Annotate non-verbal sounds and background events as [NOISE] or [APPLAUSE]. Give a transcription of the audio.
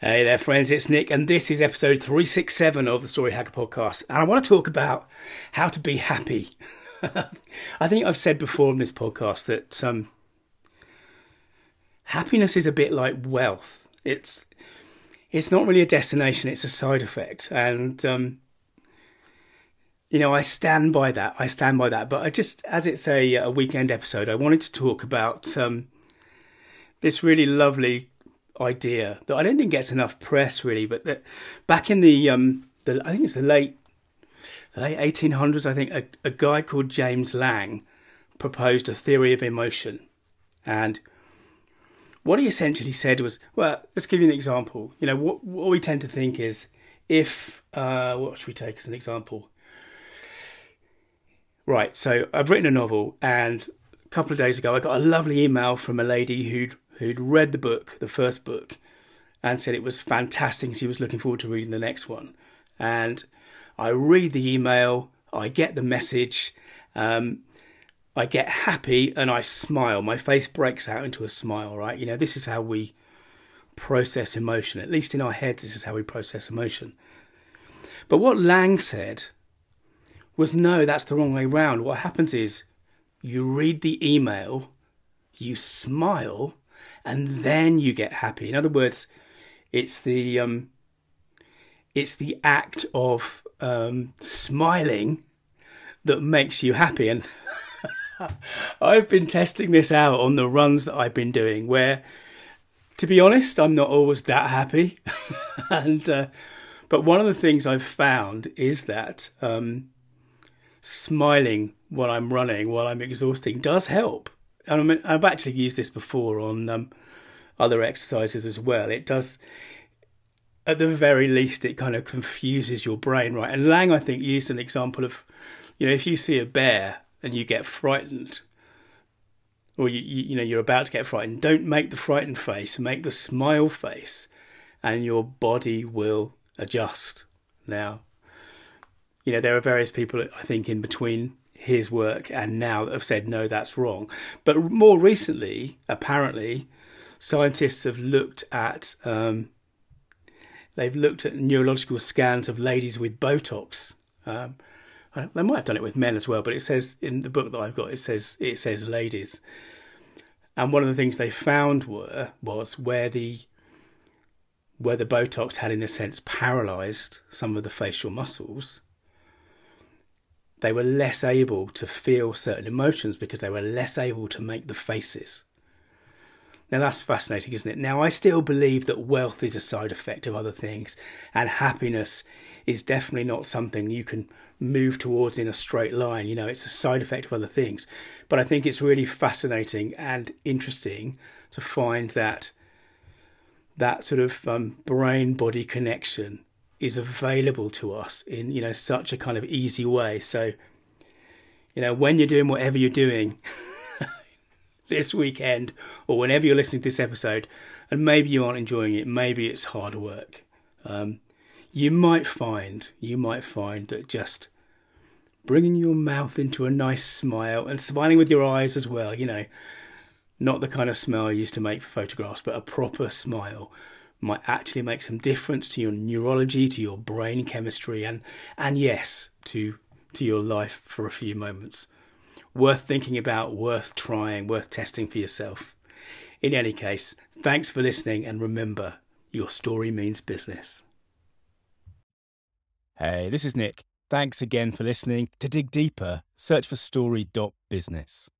Hey there, friends, it's Nick, and this is episode 367 of the Story Hacker podcast. And I want to talk about how to be happy. [LAUGHS] I think I've said before on this podcast that um, happiness is a bit like wealth. It's it's not really a destination; it's a side effect, and um, you know I stand by that. I stand by that. But I just, as it's a, a weekend episode, I wanted to talk about um, this really lovely idea that I don't think gets enough press really, but that back in the um the I think it's the late the late eighteen hundreds, I think a, a guy called James Lange proposed a theory of emotion, and what he essentially said was, well, let's give you an example. You know, what what we tend to think is if uh, what should we take as an example? Right, so I've written a novel, and a couple of days ago I got a lovely email from a lady who'd who'd read the book, the first book, and said it was fantastic. She was looking forward to reading the next one. And I read the email, I get the message, um, I get happy, and I smile. My face breaks out into a smile, right? You know, this is how we process emotion. At least in our heads, this is how we process emotion. But what Lange said was no, that's the wrong way round. What happens is you read the email, you smile, and then you get happy. In other words, it's the um, it's the act of um, smiling that makes you happy. And [LAUGHS] I've been testing this out on the runs that I've been doing, where, to be honest, I'm not always that happy. [LAUGHS] and uh, but one of the things I've found is that um, smiling while I'm running, while I'm exhausting, does help. I mean, I've actually used this before on um, other exercises as well. It does, at the very least, it kind of confuses your brain, right? And Lange, I think, used an example of, you know, if you see a bear and you get frightened, or you, you, you know you're about to get frightened, don't make the frightened face, make the smile face, and your body will adjust. Now, you know there are various people I think in between his work and now have said no, that's wrong. But more recently, apparently, scientists have looked at um, they've looked at neurological scans of ladies with Botox. Um, they might have done it with men as well, but it says in the book that I've got, it says it says ladies. And one of the things they found were was where the where the Botox had in a sense paralysed some of the facial muscles they were less able to feel certain emotions because they were less able to make the faces. Now that's fascinating, isn't it? Now I still believe that wealth is a side effect of other things, and happiness is definitely not something you can move towards in a straight line. You know, it's a side effect of other things. But I think it's really fascinating and interesting to find that that sort of um, brain body connection is available to us in you know such a kind of easy way. So you know when you're doing whatever you're doing [LAUGHS] this weekend or whenever you're listening to this episode and maybe you aren't enjoying it maybe it's hard work um, you might find you might find that just bringing your mouth into a nice smile and smiling with your eyes as well you know not the kind of smile you used to make for photographs but a proper smile might actually make some difference to your neurology, to your brain chemistry, and and yes, to to your life for a few moments. Worth thinking about, worth trying, worth testing for yourself. In any case, thanks for listening, and remember, your story means business. Hey, this is Nick. Thanks again for listening. To dig deeper, search for story.business.